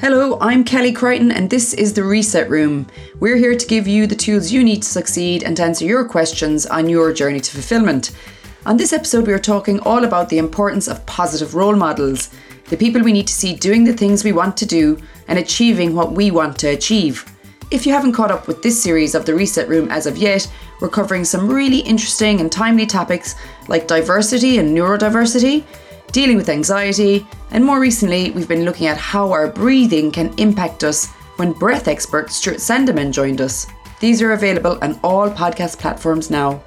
Hello, I'm Kelly Crichton, and this is the Reset Room. We're here to give you the tools you need to succeed and to answer your questions on your journey to fulfillment. On this episode, we are talking all about the importance of positive role models, the people we need to see doing the things we want to do and achieving what we want to achieve. If you haven't caught up with this series of the Reset Room as of yet, we're covering some really interesting and timely topics like diversity and neurodiversity dealing with anxiety, and more recently, we've been looking at how our breathing can impact us when breath expert Stuart Sandeman joined us. These are available on all podcast platforms now.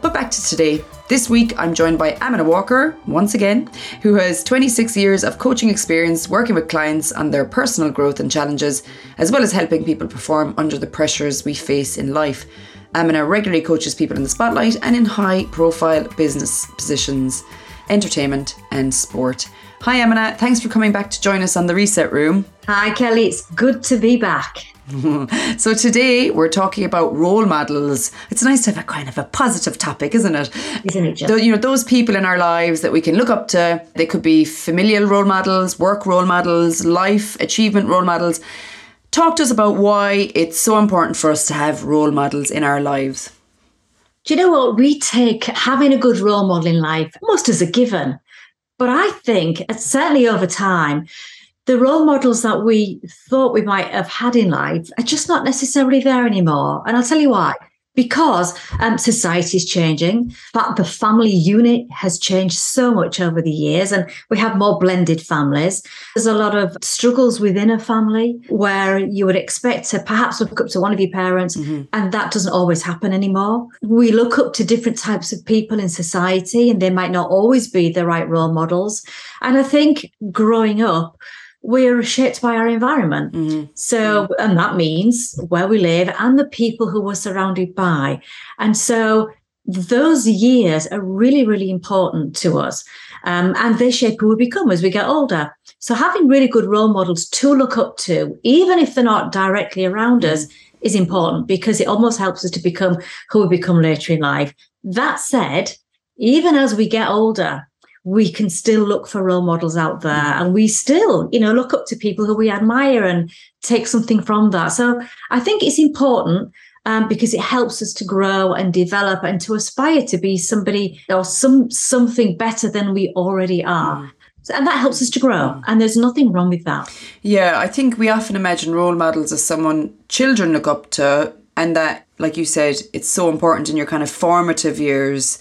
But back to today. This week, I'm joined by Amina Walker, once again, who has 26 years of coaching experience working with clients on their personal growth and challenges, as well as helping people perform under the pressures we face in life. Amina regularly coaches people in the spotlight and in high profile business positions entertainment, and sport. Hi, Amina. Thanks for coming back to join us on the Reset Room. Hi, Kelly. It's good to be back. so today we're talking about role models. It's nice to have a kind of a positive topic, isn't it? Isn't it? Just? You know, those people in our lives that we can look up to. They could be familial role models, work role models, life achievement role models. Talk to us about why it's so important for us to have role models in our lives. Do you know what? We take having a good role model in life almost as a given. But I think, uh, certainly over time, the role models that we thought we might have had in life are just not necessarily there anymore. And I'll tell you why because um, society is changing, but the family unit has changed so much over the years, and we have more blended families. There's a lot of struggles within a family where you would expect to perhaps look up to one of your parents, mm-hmm. and that doesn't always happen anymore. We look up to different types of people in society, and they might not always be the right role models. And I think growing up, we're shaped by our environment. Mm-hmm. So, and that means where we live and the people who we're surrounded by. And so, those years are really, really important to us. Um, and they shape who we become as we get older. So, having really good role models to look up to, even if they're not directly around us, mm-hmm. is important because it almost helps us to become who we become later in life. That said, even as we get older, we can still look for role models out there mm. and we still you know look up to people who we admire and take something from that so i think it's important um, because it helps us to grow and develop and to aspire to be somebody or some something better than we already are mm. and that helps us to grow mm. and there's nothing wrong with that yeah i think we often imagine role models as someone children look up to and that like you said it's so important in your kind of formative years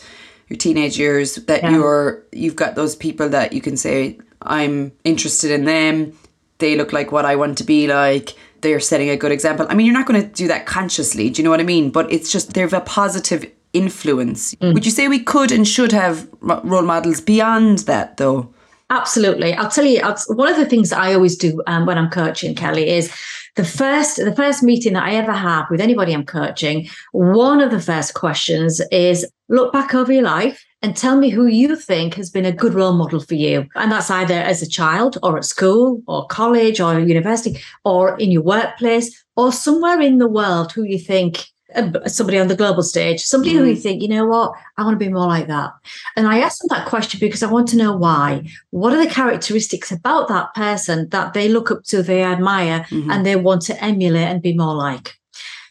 your teenage years that yeah. you're you've got those people that you can say I'm interested in them they look like what I want to be like they're setting a good example I mean you're not going to do that consciously do you know what I mean but it's just they've a positive influence mm. would you say we could and should have role models beyond that though Absolutely. I'll tell you, I'll, one of the things that I always do um, when I'm coaching, Kelly, is the first the first meeting that I ever have with anybody I'm coaching. One of the first questions is look back over your life and tell me who you think has been a good role model for you. And that's either as a child or at school or college or university or in your workplace or somewhere in the world who you think somebody on the global stage, somebody mm. who you mm. think, you know what, I want to be more like that. And I asked them that question because I want to know why. What are the characteristics about that person that they look up to, they admire, mm-hmm. and they want to emulate and be more like?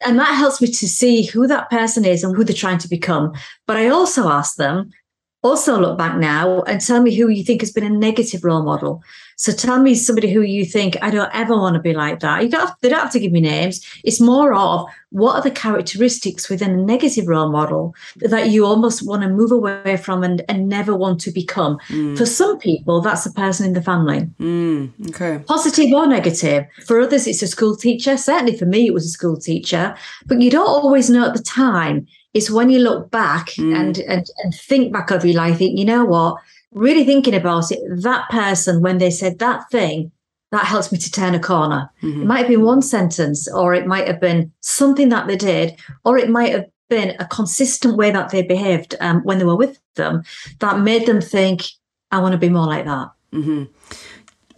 And that helps me to see who that person is and who they're trying to become. But I also ask them, also look back now and tell me who you think has been a negative role model. So tell me somebody who you think I don't ever want to be like that. You don't have, they don't have to give me names. It's more of what are the characteristics within a negative role model that you almost want to move away from and, and never want to become. Mm. For some people, that's a person in the family. Mm. Okay. Positive or negative. For others, it's a school teacher. Certainly for me, it was a school teacher. But you don't always know at the time. It's when you look back mm. and, and and think back over your life, think, you know what? really thinking about it, that person, when they said that thing, that helps me to turn a corner. Mm-hmm. It might have been one sentence, or it might have been something that they did, or it might have been a consistent way that they behaved um, when they were with them that made them think, I want to be more like that. Mm-hmm.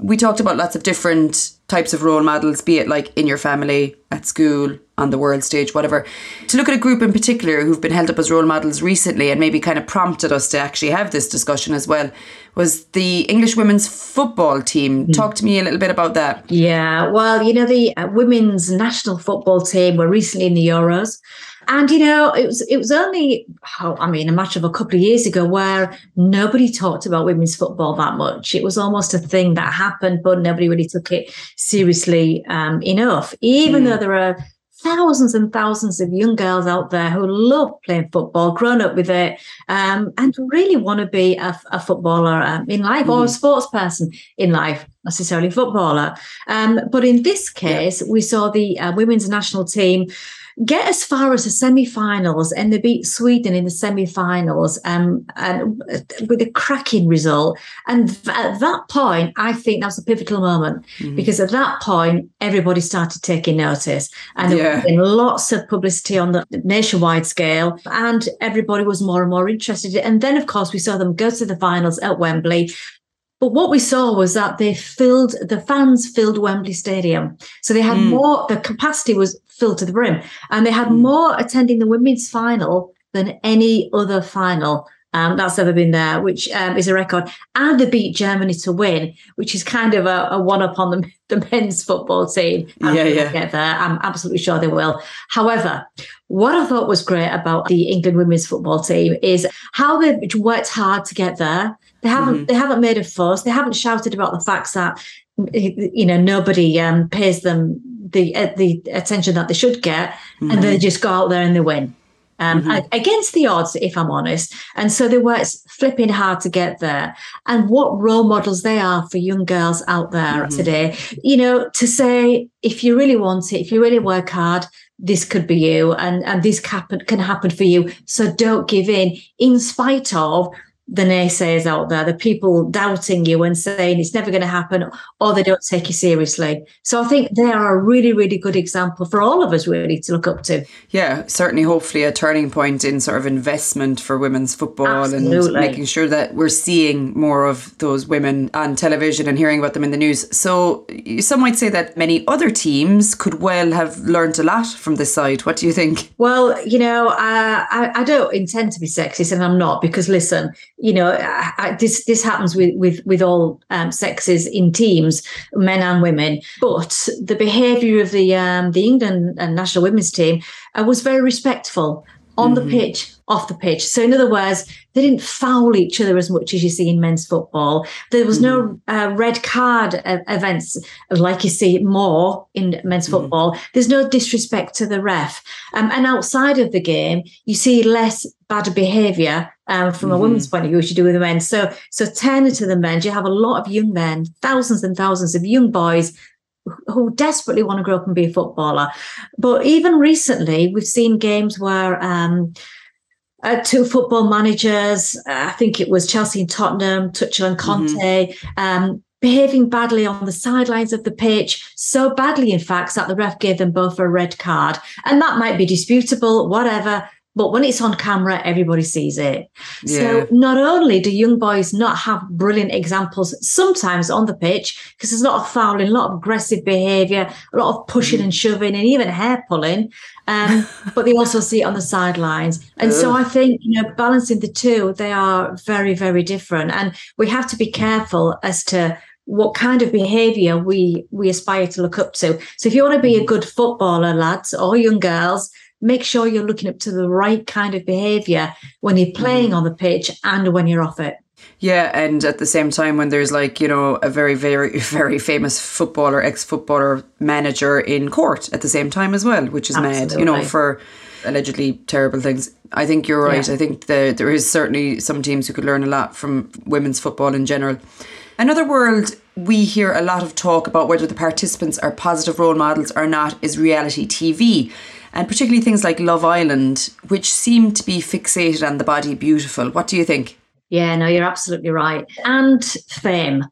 We talked about lots of different types of role models, be it like in your family, at school, on the world stage, whatever, to look at a group in particular who've been held up as role models recently and maybe kind of prompted us to actually have this discussion as well was the English women's football team. Mm. Talk to me a little bit about that. Yeah, well, you know, the uh, women's national football team were recently in the Euros. And you know, it was it was only oh, I mean, a matter of a couple of years ago where nobody talked about women's football that much. It was almost a thing that happened, but nobody really took it seriously um, enough. Even mm. though there are thousands and thousands of young girls out there who love playing football, grown up with it, um, and really want to be a, a footballer um, in life mm. or a mm. sports person in life, necessarily footballer. Um, but in this case, yeah. we saw the uh, women's national team get as far as the semi-finals and they beat Sweden in the semi-finals um, and uh, with a cracking result. And at that point, I think that was a pivotal moment mm-hmm. because at that point, everybody started taking notice and there yeah. was lots of publicity on the nationwide scale and everybody was more and more interested. And then, of course, we saw them go to the finals at Wembley. But what we saw was that they filled the fans filled Wembley Stadium. So they had mm. more, the capacity was filled to the brim, and they had mm. more attending the women's final than any other final um, that's ever been there, which um, is a record. And they beat Germany to win, which is kind of a, a one up on the, the men's football team. I'm yeah, yeah. Get there. I'm absolutely sure they will. However, what I thought was great about the England women's football team is how they've worked hard to get there. They haven't mm-hmm. they haven't made a fuss. They haven't shouted about the facts that you know nobody um, pays them the uh, the attention that they should get, mm-hmm. and they mm-hmm. just go out there and they win. Um, mm-hmm. against the odds, if I'm honest. And so they worked flipping hard to get there. And what role models they are for young girls out there mm-hmm. today. You know, to say, if you really want it, if you really work hard, this could be you and, and this can, can happen for you. So don't give in, in spite of the naysayers out there, the people doubting you and saying it's never going to happen, or they don't take you seriously. So I think they are a really, really good example for all of us really to look up to. Yeah, certainly, hopefully, a turning point in sort of investment for women's football Absolutely. and making sure that we're seeing more of those women on television and hearing about them in the news. So some might say that many other teams could well have learned a lot from this side. What do you think? Well, you know, uh, I, I don't intend to be sexist, and I'm not because listen you know, I, I, this this happens with with with all um, sexes in teams, men and women. But the behaviour of the um, the England national women's team uh, was very respectful on mm-hmm. the pitch, off the pitch. So, in other words, they didn't foul each other as much as you see in men's football. There was mm-hmm. no uh, red card uh, events like you see more in men's mm-hmm. football. There's no disrespect to the ref. Um, and outside of the game, you see less bad behaviour um, from a mm-hmm. woman's point of view, as you do with the men. So, so turning to the men, you have a lot of young men, thousands and thousands of young boys who desperately want to grow up and be a footballer. But even recently, we've seen games where um, uh, two football managers, uh, I think it was Chelsea and Tottenham, Tuchel and Conte, mm-hmm. um, behaving badly on the sidelines of the pitch, so badly, in fact, that the ref gave them both a red card. And that might be disputable, whatever. But when it's on camera, everybody sees it. Yeah. So not only do young boys not have brilliant examples sometimes on the pitch, because there's a lot of fouling, a lot of aggressive behavior, a lot of pushing mm. and shoving, and even hair pulling. Um, but they also see it on the sidelines. And Ugh. so I think, you know, balancing the two, they are very, very different. And we have to be careful as to what kind of behavior we we aspire to look up to. So if you want to be a mm. good footballer, lads or young girls, make sure you're looking up to the right kind of behavior when you're playing mm. on the pitch and when you're off it. Yeah, and at the same time, when there's like, you know, a very, very, very famous footballer, ex footballer manager in court at the same time as well, which is Absolutely. mad, you know, for allegedly terrible things. I think you're right. Yeah. I think the, there is certainly some teams who could learn a lot from women's football in general. Another world we hear a lot of talk about whether the participants are positive role models or not is reality TV and particularly things like Love Island, which seem to be fixated on the body beautiful. What do you think? Yeah, no, you're absolutely right. And fame.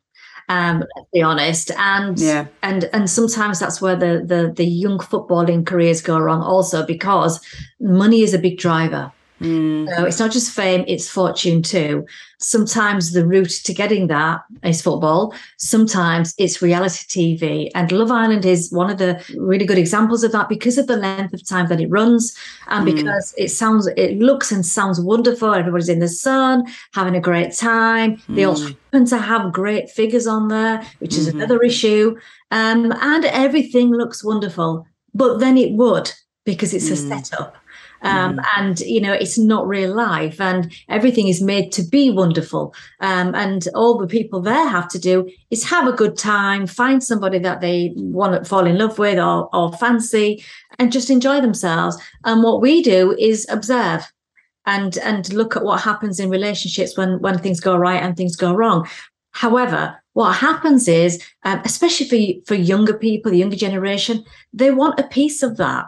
Um, let's be honest. And yeah. and and sometimes that's where the the the young footballing careers go wrong also because money is a big driver. Mm. So it's not just fame, it's fortune too. Sometimes the route to getting that is football. Sometimes it's reality TV. And Love Island is one of the really good examples of that because of the length of time that it runs and mm. because it sounds, it looks and sounds wonderful. Everybody's in the sun, having a great time. Mm. They all mm. happen to have great figures on there, which is mm-hmm. another issue. Um, and everything looks wonderful. But then it would because it's a mm. setup um, mm. and you know it's not real life and everything is made to be wonderful. Um, and all the people there have to do is have a good time find somebody that they want to fall in love with or, or fancy and just enjoy themselves. And what we do is observe and and look at what happens in relationships when when things go right and things go wrong. However what happens is um, especially for for younger people the younger generation they want a piece of that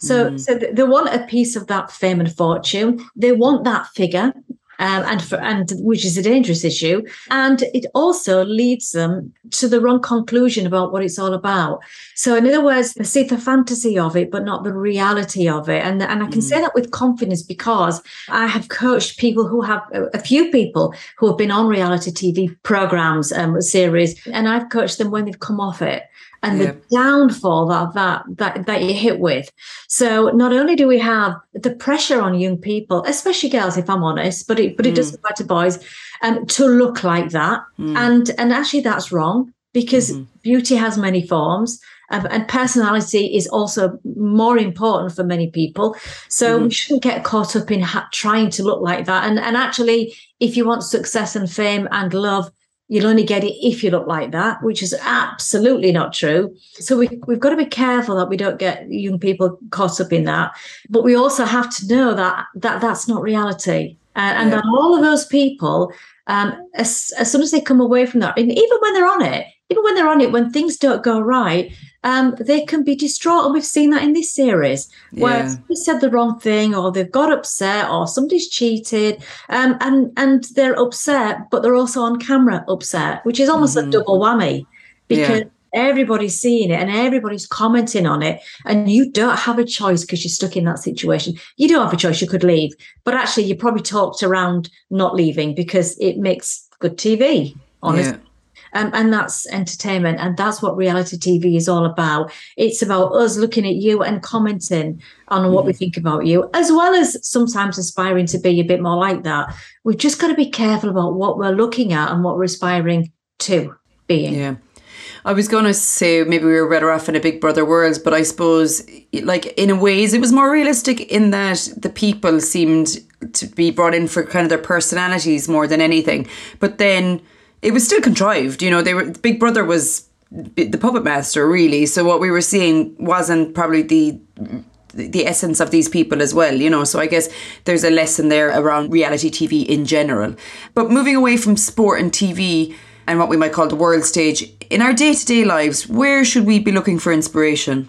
so, mm. so they want a piece of that fame and fortune. They want that figure, um, and for, and which is a dangerous issue. And it also leads them to the wrong conclusion about what it's all about. So, in other words, they see the fantasy of it, but not the reality of it. And and I can mm. say that with confidence because I have coached people who have a few people who have been on reality TV programs, um, series, and I've coached them when they've come off it and yeah. the downfall that, that that that you hit with. So not only do we have the pressure on young people, especially girls, if I'm honest, but it but it mm. doesn't apply to boys, um, to look like that, mm. and and actually that's wrong because mm-hmm. beauty has many forms. Um, and personality is also more important for many people. So mm-hmm. we shouldn't get caught up in ha- trying to look like that. And, and actually, if you want success and fame and love, you'll only get it if you look like that, which is absolutely not true. So we, we've got to be careful that we don't get young people caught up in that. But we also have to know that, that that's not reality. Uh, and yeah. that all of those people, um, as, as soon as they come away from that, and even when they're on it, even when they're on it, when things don't go right, um, they can be distraught. And we've seen that in this series where yeah. somebody said the wrong thing or they've got upset or somebody's cheated um, and, and they're upset, but they're also on camera upset, which is almost mm-hmm. a double whammy because yeah. everybody's seeing it and everybody's commenting on it. And you don't have a choice because you're stuck in that situation. You don't have a choice. You could leave, but actually you probably talked around not leaving because it makes good TV, honestly. Yeah. Um, and that's entertainment. And that's what reality TV is all about. It's about us looking at you and commenting on what we mm. think about you, as well as sometimes aspiring to be a bit more like that. We've just got to be careful about what we're looking at and what we're aspiring to being. Yeah. I was going to say maybe we were better off in a Big Brother world, but I suppose, like, in a ways, it was more realistic in that the people seemed to be brought in for kind of their personalities more than anything. But then it was still contrived. You know, they were Big Brother was the puppet master really. So what we were seeing wasn't probably the the essence of these people as well, you know. So I guess there's a lesson there around reality TV in general. But moving away from sport and TV and what we might call the world stage, in our day to day lives, where should we be looking for inspiration?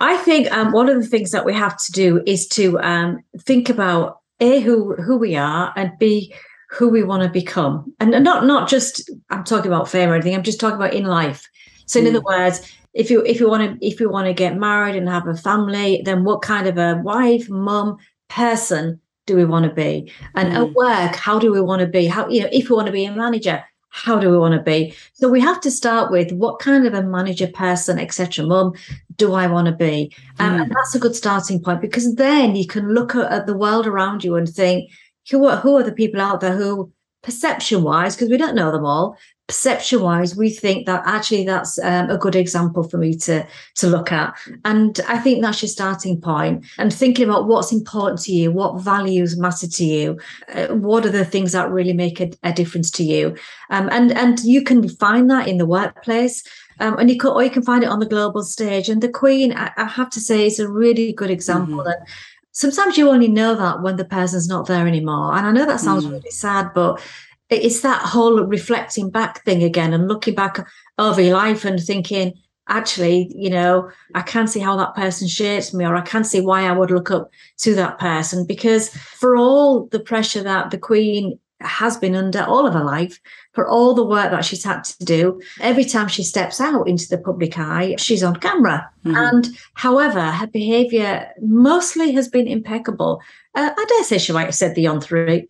I think um, one of the things that we have to do is to um, think about a who who we are and b who we want to become and not not just i'm talking about fame or anything i'm just talking about in life so in mm. other words if you if you want to if you want to get married and have a family then what kind of a wife mum person do we want to be and mm. at work how do we want to be how you know if we want to be a manager how do we want to be so we have to start with what kind of a manager person etc mum do i want to be um, mm. and that's a good starting point because then you can look at, at the world around you and think who are, who are the people out there who perception wise because we don't know them all perception wise we think that actually that's um, a good example for me to to look at and i think that's your starting point and thinking about what's important to you what values matter to you uh, what are the things that really make a, a difference to you um, and and you can find that in the workplace um, and you can, or you can find it on the global stage. And the Queen, I, I have to say, is a really good example. Mm-hmm. And sometimes you only know that when the person's not there anymore. And I know that sounds mm. really sad, but it's that whole reflecting back thing again and looking back over your life and thinking, actually, you know, I can see how that person shapes me, or I can see why I would look up to that person. Because for all the pressure that the Queen has been under all of her life for all the work that she's had to do. Every time she steps out into the public eye, she's on camera. Mm-hmm. And however, her behavior mostly has been impeccable. uh, I dare say she might have said the odd,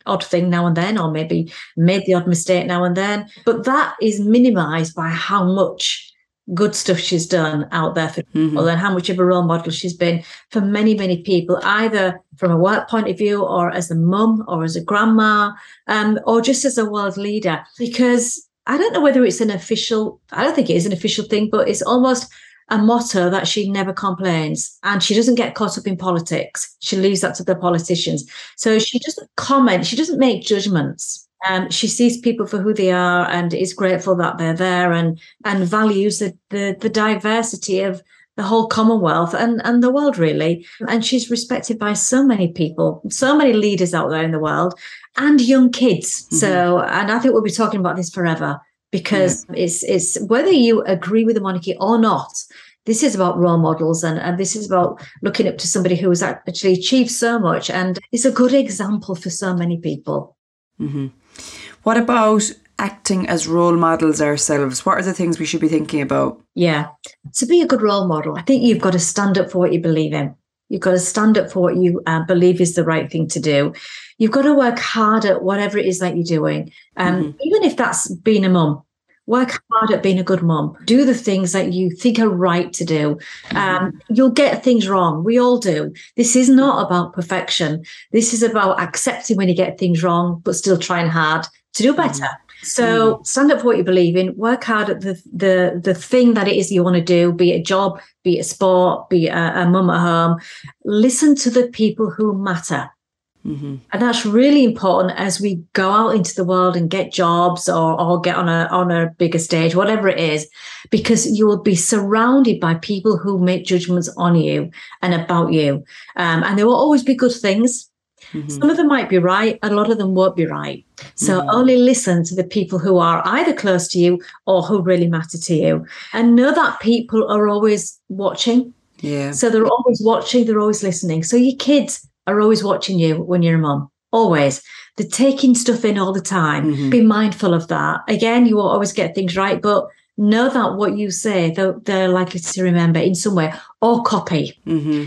odd thing now and then, or maybe made the odd mistake now and then. But that is minimized by how much good stuff she's done out there for mm-hmm. people and how much of a role model she's been for many, many people, either from a work point of view or as a mum or as a grandma um, or just as a world leader. Because I don't know whether it's an official, I don't think it is an official thing, but it's almost a motto that she never complains and she doesn't get caught up in politics. She leaves that to the politicians. So she doesn't comment, she doesn't make judgments. Um, she sees people for who they are and is grateful that they're there and and values the, the, the diversity of the whole Commonwealth and, and the world, really. And she's respected by so many people, so many leaders out there in the world, and young kids. Mm-hmm. So, and I think we'll be talking about this forever because yeah. it's it's whether you agree with the monarchy or not. This is about role models and, and this is about looking up to somebody who has actually achieved so much and is a good example for so many people. Mm-hmm. What about acting as role models ourselves? What are the things we should be thinking about? Yeah. To be a good role model, I think you've got to stand up for what you believe in. You've got to stand up for what you uh, believe is the right thing to do. You've got to work hard at whatever it is that you're doing. Um, mm-hmm. Even if that's being a mum, work hard at being a good mum. Do the things that you think are right to do. Mm-hmm. Um, you'll get things wrong. We all do. This is not about perfection. This is about accepting when you get things wrong, but still trying hard to do better. Mm. So mm. stand up for what you believe in, work hard at the the the thing that it is you want to do, be it a job, be it a sport, be it a, a mum at home. Listen to the people who matter. Mm-hmm. And that's really important as we go out into the world and get jobs or, or get on a on a bigger stage, whatever it is, because you will be surrounded by people who make judgments on you and about you. Um, and there will always be good things. Mm-hmm. Some of them might be right, a lot of them won't be right. So mm-hmm. only listen to the people who are either close to you or who really matter to you. And know that people are always watching. Yeah. So they're always watching, they're always listening. So your kids are always watching you when you're a mom. Always. They're taking stuff in all the time. Mm-hmm. Be mindful of that. Again, you won't always get things right, but know that what you say, they're, they're likely to remember in some way or copy. Mm-hmm.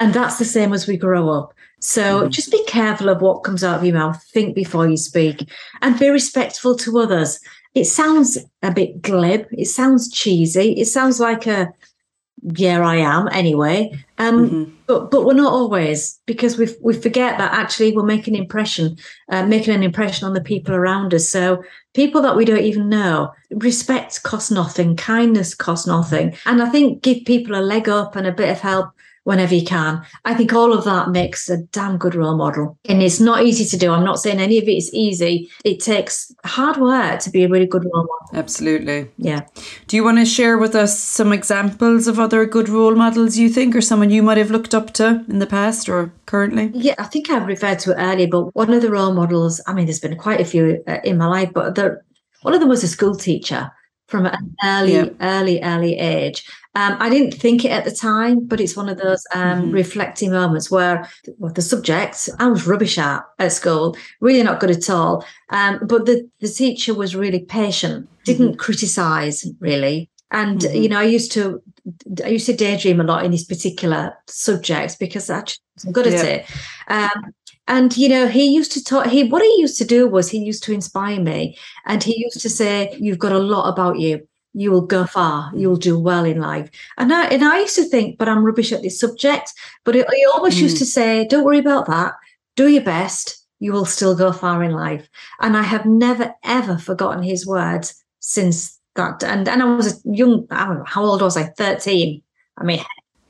And that's the same as we grow up. So mm. just be careful of what comes out of your mouth. Think before you speak and be respectful to others. It sounds a bit glib. It sounds cheesy. It sounds like a, yeah, I am anyway. Um, mm-hmm. But but we're not always because we we forget that actually we're making an impression, uh, making an impression on the people around us. So people that we don't even know, respect costs nothing, kindness costs nothing, and I think give people a leg up and a bit of help whenever you can. I think all of that makes a damn good role model. And it's not easy to do. I'm not saying any of it is easy. It takes hard work to be a really good role model. Absolutely. Yeah. Do you want to share with us some examples of other good role models you think or someone you might have looked up to in the past or currently? Yeah, I think I've referred to it earlier, but one of the role models, I mean, there's been quite a few uh, in my life, but the, one of them was a school teacher from an early, yeah. early, early age. Um, I didn't think it at the time, but it's one of those um, mm-hmm. reflecting moments where well, the subject I was rubbish at at school, really not good at all. Um, but the, the teacher was really patient, didn't mm-hmm. criticize really. And mm-hmm. you know, I used to I used to daydream a lot in these particular subjects because I am good at yeah. it. Um, and you know, he used to talk. He what he used to do was he used to inspire me, and he used to say, "You've got a lot about you." you will go far, you'll do well in life. And I, and I used to think, but I'm rubbish at this subject. But he always mm. used to say, don't worry about that. Do your best. You will still go far in life. And I have never, ever forgotten his words since that. And, and I was a young, I don't know, how old was I? 13. I mean,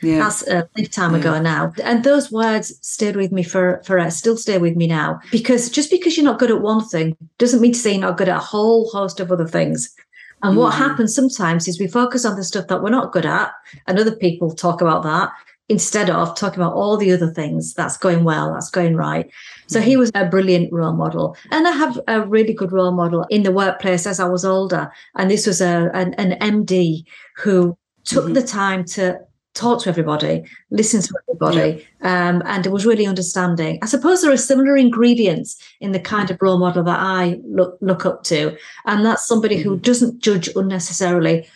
yeah. That's a lifetime yeah. ago now. And those words stayed with me for, for still stay with me now. Because just because you're not good at one thing doesn't mean to say you're not good at a whole host of other things. And what mm. happens sometimes is we focus on the stuff that we're not good at, and other people talk about that instead of talking about all the other things that's going well, that's going right. So he mm. was a brilliant role model. And I have a really good role model in the workplace as I was older. And this was a an, an MD who took mm-hmm. the time to talk to everybody, listen to everybody, yeah. um, and it was really understanding. I suppose there are similar ingredients in the kind of role model that I look look up to, and that's somebody mm-hmm. who doesn't judge unnecessarily,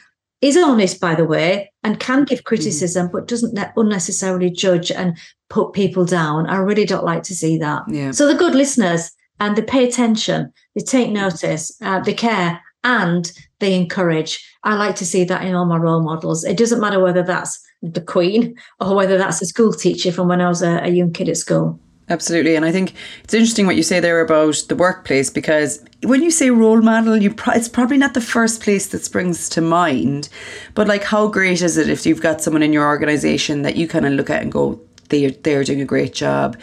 is honest, by the way, and can give mm-hmm. criticism, mm-hmm. but doesn't unnecessarily judge and put people down. I really don't like to see that. Yeah. So the good listeners and they pay attention, they take notice, uh, they care, and they encourage. I like to see that in all my role models. It doesn't matter whether that's the Queen or whether that's a school teacher from when I was a, a young kid at school. Absolutely, and I think it's interesting what you say there about the workplace because when you say role model, you pro- it's probably not the first place that springs to mind, but like how great is it if you've got someone in your organization that you kind of look at and go, they they're doing a great job,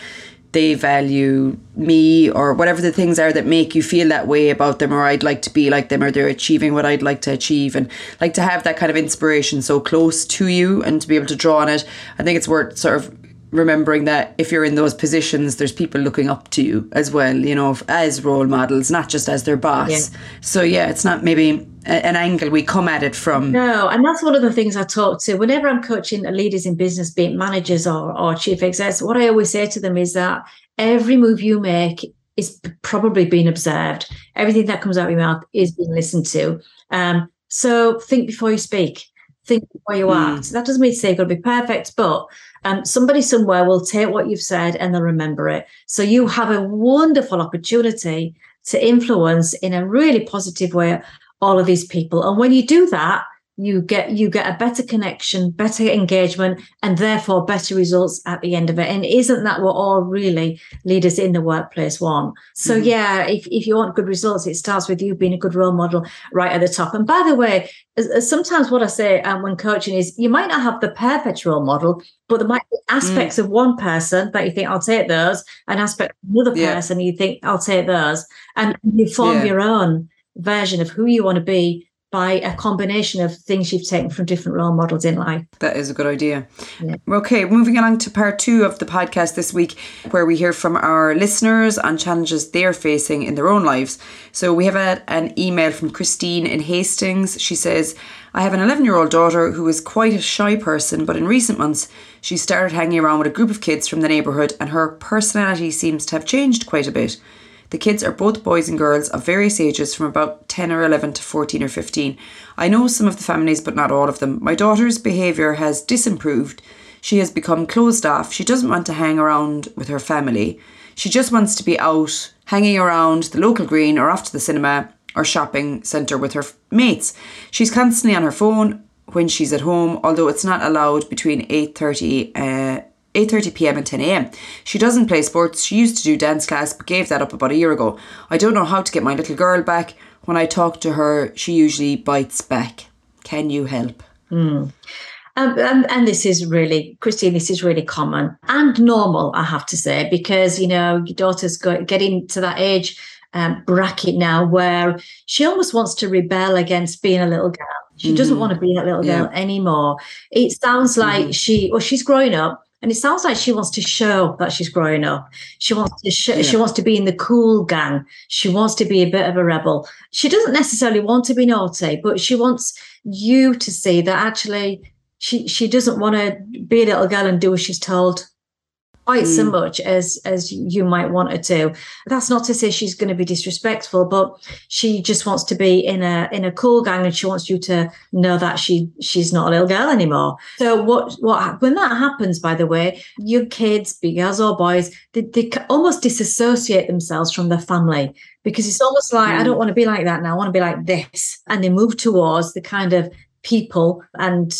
they value me or whatever the things are that make you feel that way about them or I'd like to be like them or they're achieving what I'd like to achieve and like to have that kind of inspiration so close to you and to be able to draw on it. I think it's worth sort of remembering that if you're in those positions, there's people looking up to you as well, you know, as role models, not just as their boss. Yeah. So, yeah, it's not maybe an angle we come at it from. No, and that's one of the things I talk to whenever I'm coaching leaders in business, be it managers or, or chief execs. What I always say to them is that every move you make is probably being observed. Everything that comes out of your mouth is being listened to. Um, so think before you speak. Think before you mm. act. That doesn't mean to say you've got to be perfect, but um, somebody somewhere will take what you've said and they'll remember it. So you have a wonderful opportunity to influence in a really positive way all of these people. And when you do that, you get you get a better connection better engagement and therefore better results at the end of it and isn't that what all really leaders in the workplace want so mm-hmm. yeah if, if you want good results it starts with you being a good role model right at the top and by the way sometimes what i say um, when coaching is you might not have the perfect role model but there might be aspects mm. of one person that you think i'll take those and aspects of another yeah. person you think i'll take those and you form yeah. your own version of who you want to be by a combination of things you've taken from different role models in life. That is a good idea. Yeah. Okay, moving along to part two of the podcast this week, where we hear from our listeners on challenges they're facing in their own lives. So we have a, an email from Christine in Hastings. She says, I have an 11 year old daughter who is quite a shy person, but in recent months she started hanging around with a group of kids from the neighbourhood and her personality seems to have changed quite a bit. The kids are both boys and girls of various ages from about 10 or 11 to 14 or 15. I know some of the families, but not all of them. My daughter's behaviour has disimproved. She has become closed off. She doesn't want to hang around with her family. She just wants to be out, hanging around the local green or off to the cinema or shopping centre with her mates. She's constantly on her phone when she's at home, although it's not allowed between 8.30 uh, 8:30 p.m. and 10 a.m. She doesn't play sports. She used to do dance class but gave that up about a year ago. I don't know how to get my little girl back. When I talk to her, she usually bites back. Can you help? Mm. Um, and, and, this is really, Christine, this is really common and normal, I have to say, because, you know, your daughter's got, getting to that age um, bracket now where she almost wants to rebel against being a little girl. She mm-hmm. doesn't want to be a little girl yeah. anymore. It sounds like mm-hmm. she, well, she's growing up and it sounds like she wants to show that she's growing up. She wants to show, yeah. she wants to be in the cool gang. She wants to be a bit of a rebel. She doesn't necessarily want to be naughty, but she wants you to see that actually she she doesn't want to be a little girl and do as she's told quite mm. so much as as you might want her to. That's not to say she's going to be disrespectful, but she just wants to be in a in a cool gang, and she wants you to know that she she's not a little girl anymore. So what what when that happens, by the way, your kids, be girls or boys, they, they almost disassociate themselves from their family because it's almost like mm. I don't want to be like that now. I want to be like this, and they move towards the kind of people and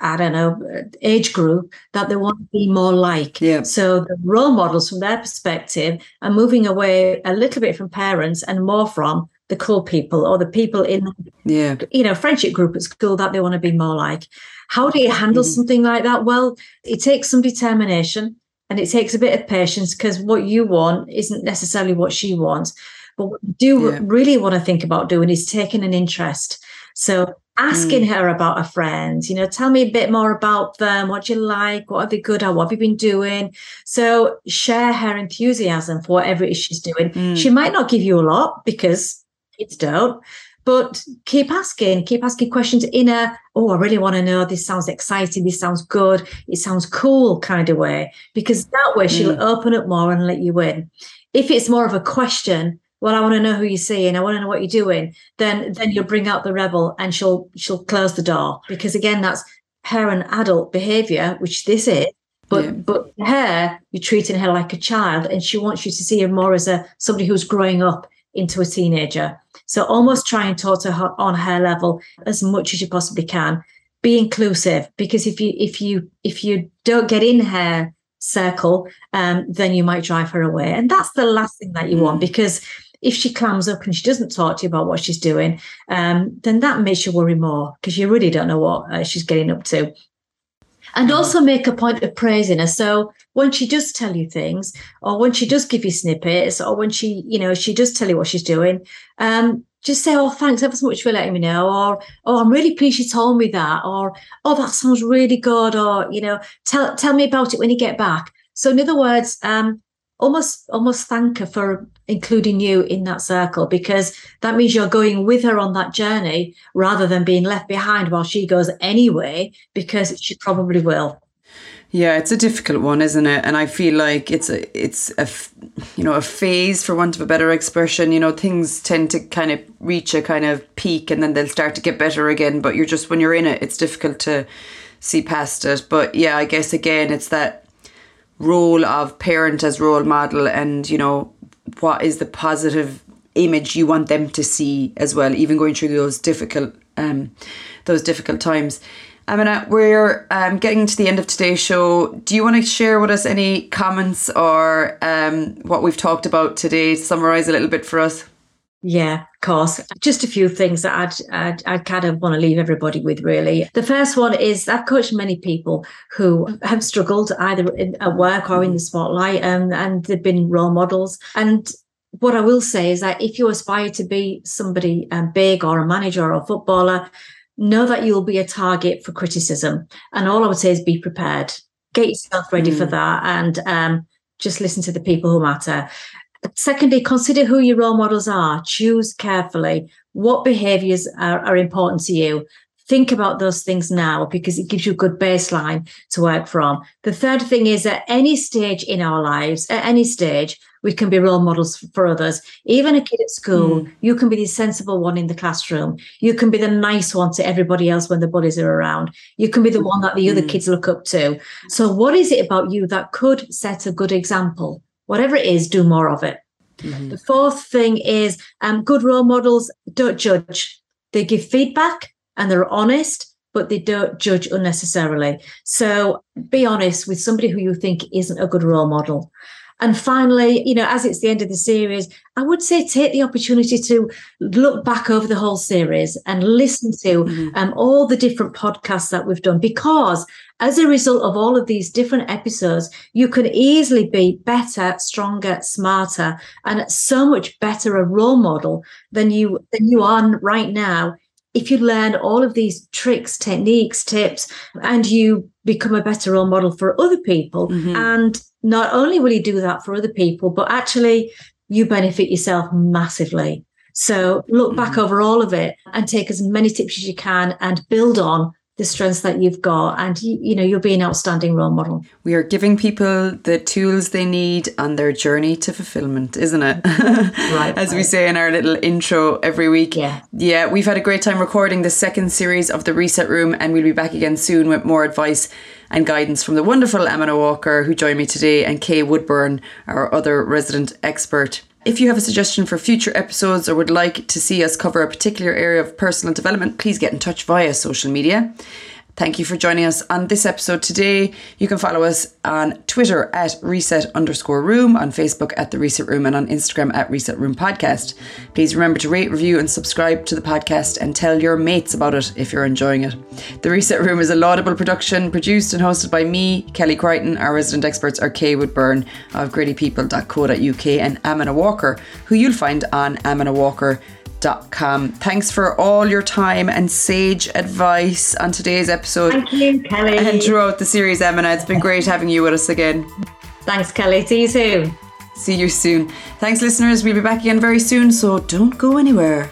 I don't know, age group that they want to be more like. Yeah. So the role models from their perspective are moving away a little bit from parents and more from the cool people or the people in yeah you know friendship group at school that they want to be more like how do you handle mm-hmm. something like that well it takes some determination and it takes a bit of patience because what you want isn't necessarily what she wants but what you do yeah. really want to think about doing is taking an interest so asking mm. her about her friends, you know, tell me a bit more about them, what you like, what are they good at, what have you been doing? So share her enthusiasm for whatever it is she's doing. Mm. She might not give you a lot because kids don't, but keep asking, keep asking questions in a, oh, I really want to know. This sounds exciting. This sounds good. It sounds cool kind of way, because that way she'll mm. open up more and let you in. If it's more of a question, well, I want to know who you're seeing. I want to know what you're doing. Then, then you'll bring out the rebel and she'll she'll close the door because again, that's parent adult behavior, which this is. But yeah. but her, you're treating her like a child, and she wants you to see her more as a somebody who's growing up into a teenager. So almost try and talk to her on her level as much as you possibly can. Be inclusive because if you if you if you don't get in her circle, um, then you might drive her away. And that's the last thing that you mm. want because if she clams up and she doesn't talk to you about what she's doing, um, then that makes you worry more because you really don't know what uh, she's getting up to. And mm. also make a point of praising her. So when she does tell you things, or when she does give you snippets, or when she, you know, she does tell you what she's doing, um, just say, "Oh, thanks ever so much for letting me know," or "Oh, I'm really pleased you told me that," or "Oh, that sounds really good," or you know, tell tell me about it when you get back. So, in other words, um, almost almost thank her for including you in that circle because that means you're going with her on that journey rather than being left behind while she goes anyway because she probably will. Yeah it's a difficult one isn't it? And i feel like it's a it's a you know a phase for want of a better expression. You know things tend to kind of reach a kind of peak and then they'll start to get better again but you're just when you're in it it's difficult to see past it. But yeah i guess again it's that role of parent as role model and you know what is the positive image you want them to see as well even going through those difficult um those difficult times Amina, we're um, getting to the end of today's show. Do you want to share with us any comments or um, what we've talked about today? Summarize a little bit for us. Yeah, of course. Just a few things that I'd, I'd, I'd, kind of want to leave everybody with, really. The first one is I've coached many people who have struggled either in, at work or in the spotlight, um, and they've been role models. And what I will say is that if you aspire to be somebody um, big or a manager or a footballer, know that you'll be a target for criticism. And all I would say is be prepared. Get yourself ready mm. for that and um, just listen to the people who matter. Secondly, consider who your role models are. Choose carefully what behaviors are, are important to you. Think about those things now because it gives you a good baseline to work from. The third thing is at any stage in our lives, at any stage, we can be role models for others. Even a kid at school, mm. you can be the sensible one in the classroom. You can be the nice one to everybody else when the bullies are around. You can be the one that the mm. other kids look up to. So, what is it about you that could set a good example? Whatever it is, do more of it. Mm-hmm. The fourth thing is um, good role models don't judge. They give feedback and they're honest, but they don't judge unnecessarily. So be honest with somebody who you think isn't a good role model. And finally, you know, as it's the end of the series, I would say take the opportunity to look back over the whole series and listen to mm-hmm. um, all the different podcasts that we've done because as a result of all of these different episodes, you can easily be better, stronger, smarter, and so much better a role model than you than you are right now if you learn all of these tricks, techniques, tips, and you become a better role model for other people. Mm-hmm. And not only will you do that for other people, but actually you benefit yourself massively. So look back mm-hmm. over all of it and take as many tips as you can and build on the strengths that you've got and you, you know you'll be an outstanding role model. We are giving people the tools they need on their journey to fulfillment isn't it? Right as right. we say in our little intro every week. Yeah. Yeah we've had a great time recording the second series of the reset room and we'll be back again soon with more advice and guidance from the wonderful Amina Walker who joined me today and Kay Woodburn our other resident expert if you have a suggestion for future episodes or would like to see us cover a particular area of personal development, please get in touch via social media. Thank you for joining us on this episode today. You can follow us on Twitter at reset underscore room, on Facebook at the reset room, and on Instagram at reset room podcast. Please remember to rate, review, and subscribe to the podcast and tell your mates about it if you're enjoying it. The Reset Room is a laudable production produced and hosted by me, Kelly Crichton. Our resident experts are Kay Woodburn of grittypeople.co.uk and Amina Walker, who you'll find on Amina Walker Com. Thanks for all your time and sage advice on today's episode. Thank you, Kelly. And throughout the series, Amina, It's been great having you with us again. Thanks, Kelly. See you soon. See you soon. Thanks, listeners. We'll be back again very soon, so don't go anywhere.